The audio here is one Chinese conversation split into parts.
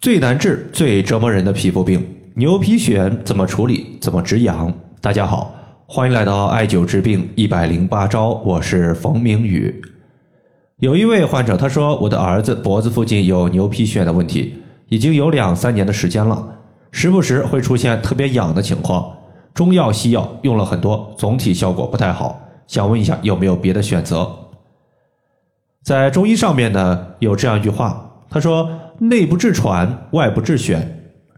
最难治、最折磨人的皮肤病——牛皮癣，怎么处理？怎么止痒？大家好，欢迎来到艾灸治病一百零八招，我是冯明宇。有一位患者，他说：“我的儿子脖子附近有牛皮癣的问题，已经有两三年的时间了，时不时会出现特别痒的情况，中药、西药用了很多，总体效果不太好。想问一下，有没有别的选择？”在中医上面呢，有这样一句话，他说。内不治喘，外不治癣，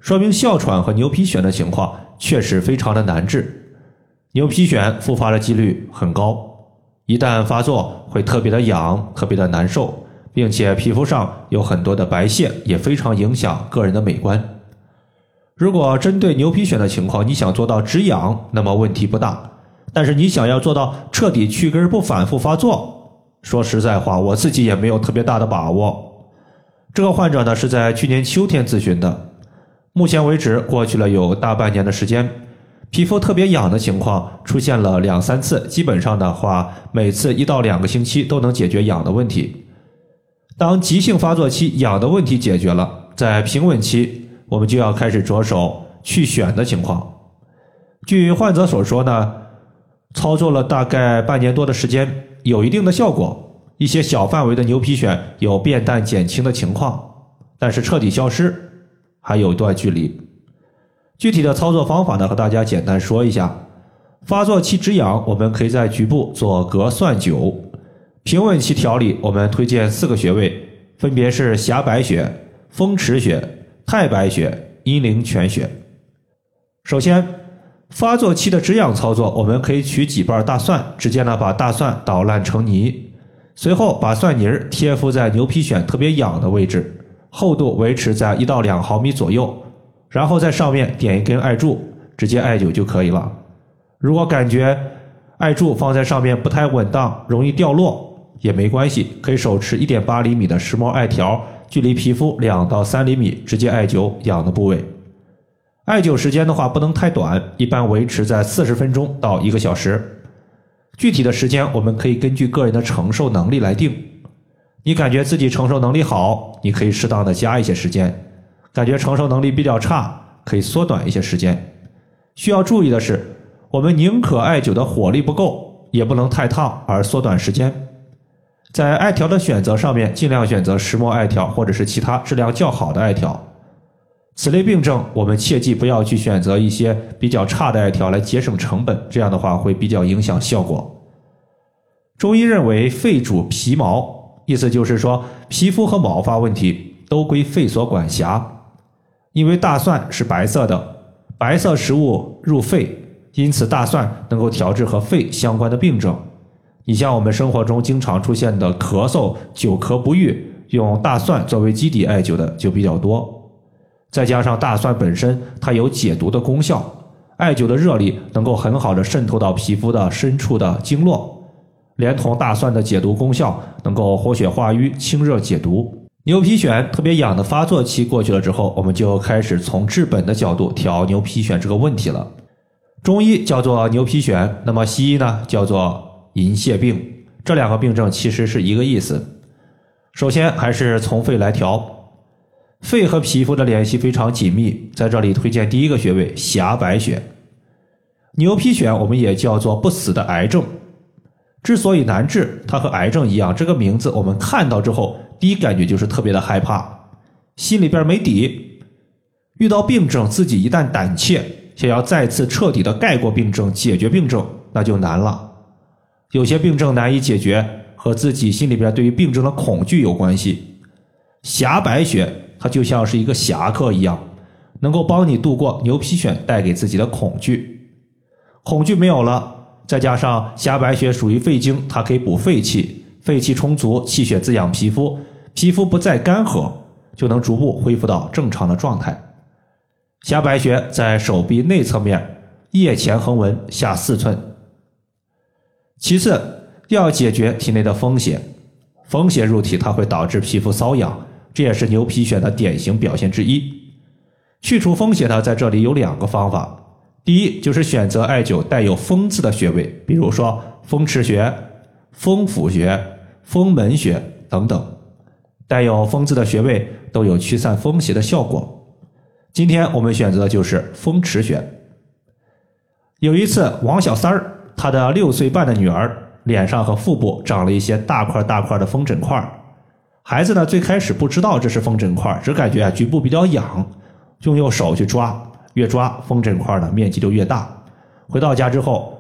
说明哮喘和牛皮癣的情况确实非常的难治。牛皮癣复发的几率很高，一旦发作会特别的痒，特别的难受，并且皮肤上有很多的白屑，也非常影响个人的美观。如果针对牛皮癣的情况，你想做到止痒，那么问题不大；但是你想要做到彻底去根不反复发作，说实在话，我自己也没有特别大的把握。这个患者呢是在去年秋天咨询的，目前为止过去了有大半年的时间，皮肤特别痒的情况出现了两三次，基本上的话每次一到两个星期都能解决痒的问题。当急性发作期痒的问题解决了，在平稳期我们就要开始着手去癣的情况。据患者所说呢，操作了大概半年多的时间，有一定的效果。一些小范围的牛皮癣有变淡减轻的情况，但是彻底消失还有一段距离。具体的操作方法呢，和大家简单说一下。发作期止痒，我们可以在局部做隔蒜灸；平稳期调理，我们推荐四个穴位，分别是狭白穴、风池穴、太白穴、阴陵泉穴。首先，发作期的止痒操作，我们可以取几瓣大蒜，直接呢把大蒜捣烂成泥。随后把蒜泥儿贴敷在牛皮癣特别痒的位置，厚度维持在一到两毫米左右，然后在上面点一根艾柱，直接艾灸就可以了。如果感觉艾柱放在上面不太稳当，容易掉落也没关系，可以手持一点八厘米的石墨艾条，距离皮肤两到三厘米，直接艾灸痒的部位。艾灸时间的话不能太短，一般维持在四十分钟到一个小时。具体的时间，我们可以根据个人的承受能力来定。你感觉自己承受能力好，你可以适当的加一些时间；感觉承受能力比较差，可以缩短一些时间。需要注意的是，我们宁可艾灸的火力不够，也不能太烫而缩短时间。在艾条的选择上面，尽量选择石墨艾条或者是其他质量较好的艾条。此类病症，我们切记不要去选择一些比较差的艾条来节省成本，这样的话会比较影响效果。中医认为肺主皮毛，意思就是说皮肤和毛发问题都归肺所管辖。因为大蒜是白色的，白色食物入肺，因此大蒜能够调治和肺相关的病症。你像我们生活中经常出现的咳嗽、久咳不愈，用大蒜作为基底艾灸的就比较多。再加上大蒜本身它有解毒的功效，艾灸的热力能够很好的渗透到皮肤的深处的经络，连同大蒜的解毒功效，能够活血化瘀、清热解毒。牛皮癣特别痒的发作期过去了之后，我们就开始从治本的角度调牛皮癣这个问题了。中医叫做牛皮癣，那么西医呢叫做银屑病，这两个病症其实是一个意思。首先还是从肺来调。肺和皮肤的联系非常紧密，在这里推荐第一个穴位狭白穴。牛皮癣我们也叫做不死的癌症，之所以难治，它和癌症一样，这个名字我们看到之后，第一感觉就是特别的害怕，心里边没底。遇到病症，自己一旦胆怯，想要再次彻底的盖过病症、解决病症，那就难了。有些病症难以解决，和自己心里边对于病症的恐惧有关系。狭白穴。它就像是一个侠客一样，能够帮你度过牛皮癣带给自己的恐惧。恐惧没有了，再加上狭白穴属于肺经，它可以补肺气，肺气充足，气血滋养皮肤，皮肤不再干涸，就能逐步恢复到正常的状态。狭白穴在手臂内侧面，腋前横纹下四寸。其次，要解决体内的风邪，风邪入体，它会导致皮肤瘙痒。这也是牛皮癣的典型表现之一。去除风邪呢，在这里有两个方法。第一，就是选择艾灸带有“风”字的穴位，比如说风池穴、风府穴、风门穴等等。带有“风”字的穴位都有驱散风邪的效果。今天我们选择的就是风池穴。有一次，王小三儿他的六岁半的女儿脸上和腹部长了一些大块大块的风疹块孩子呢最开始不知道这是风疹块只感觉啊局部比较痒，就用手去抓，越抓风疹块呢面积就越大。回到家之后，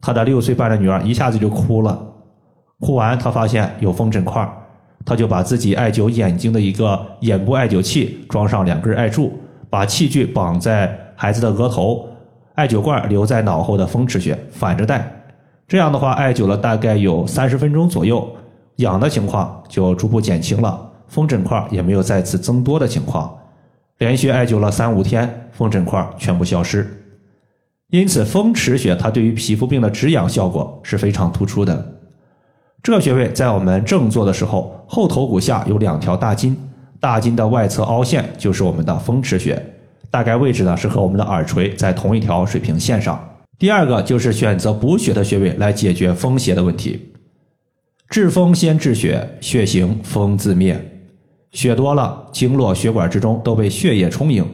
他的六岁半的女儿一下子就哭了。哭完，他发现有风疹块他就把自己艾灸眼睛的一个眼部艾灸器装上两根艾柱，把器具绑在孩子的额头，艾灸罐留在脑后的风池穴，反着戴。这样的话，艾灸了大概有三十分钟左右，痒的情况就逐步减轻了，风疹块也没有再次增多的情况。连续艾灸了三五天，风疹块全部消失。因此，风池穴它对于皮肤病的止痒效果是非常突出的。这个穴位在我们正坐的时候，后头骨下有两条大筋，大筋的外侧凹陷就是我们的风池穴，大概位置呢是和我们的耳垂在同一条水平线上。第二个就是选择补血的穴位来解决风邪的问题。治风先治血，血行风自灭。血多了，经络血管之中都被血液充盈。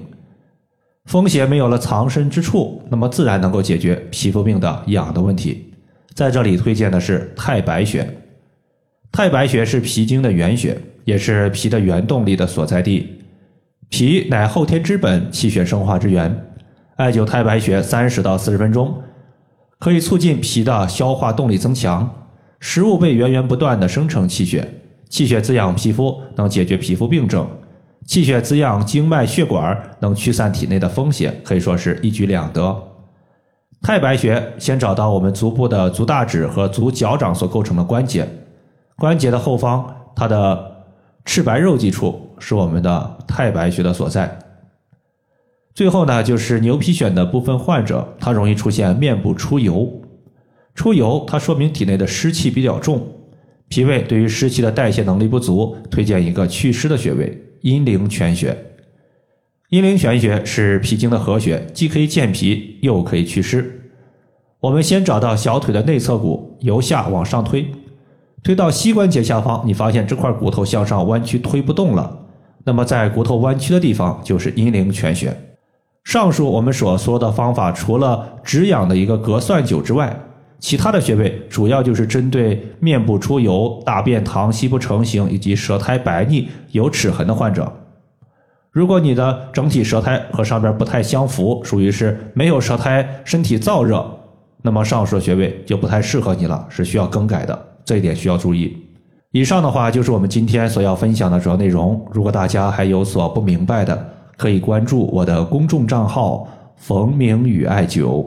风邪没有了藏身之处，那么自然能够解决皮肤病的痒的问题。在这里推荐的是太白穴。太白穴是脾经的原穴，也是脾的原动力的所在地。脾乃后天之本，气血生化之源。艾灸太白穴三十到四十分钟，可以促进脾的消化动力增强，食物被源源不断的生成气血，气血滋养皮肤，能解决皮肤病症。气血滋养经脉血管，能驱散体内的风邪，可以说是一举两得。太白穴先找到我们足部的足大趾和足脚掌所构成的关节，关节的后方，它的赤白肉际处是我们的太白穴的所在。最后呢，就是牛皮癣的部分患者，他容易出现面部出油，出油它说明体内的湿气比较重，脾胃对于湿气的代谢能力不足，推荐一个祛湿的穴位。阴陵泉穴，阴陵泉穴是脾经的合穴，既可以健脾，又可以祛湿。我们先找到小腿的内侧骨，由下往上推，推到膝关节下方，你发现这块骨头向上弯曲，推不动了。那么在骨头弯曲的地方就是阴陵泉穴。上述我们所说的方法，除了止痒的一个隔蒜灸之外，其他的穴位主要就是针对面部出油、大便溏稀不成形以及舌苔白腻、有齿痕的患者。如果你的整体舌苔和上边不太相符，属于是没有舌苔、身体燥热，那么上述穴位就不太适合你了，是需要更改的，这一点需要注意。以上的话就是我们今天所要分享的主要内容。如果大家还有所不明白的，可以关注我的公众账号“冯明宇艾灸”。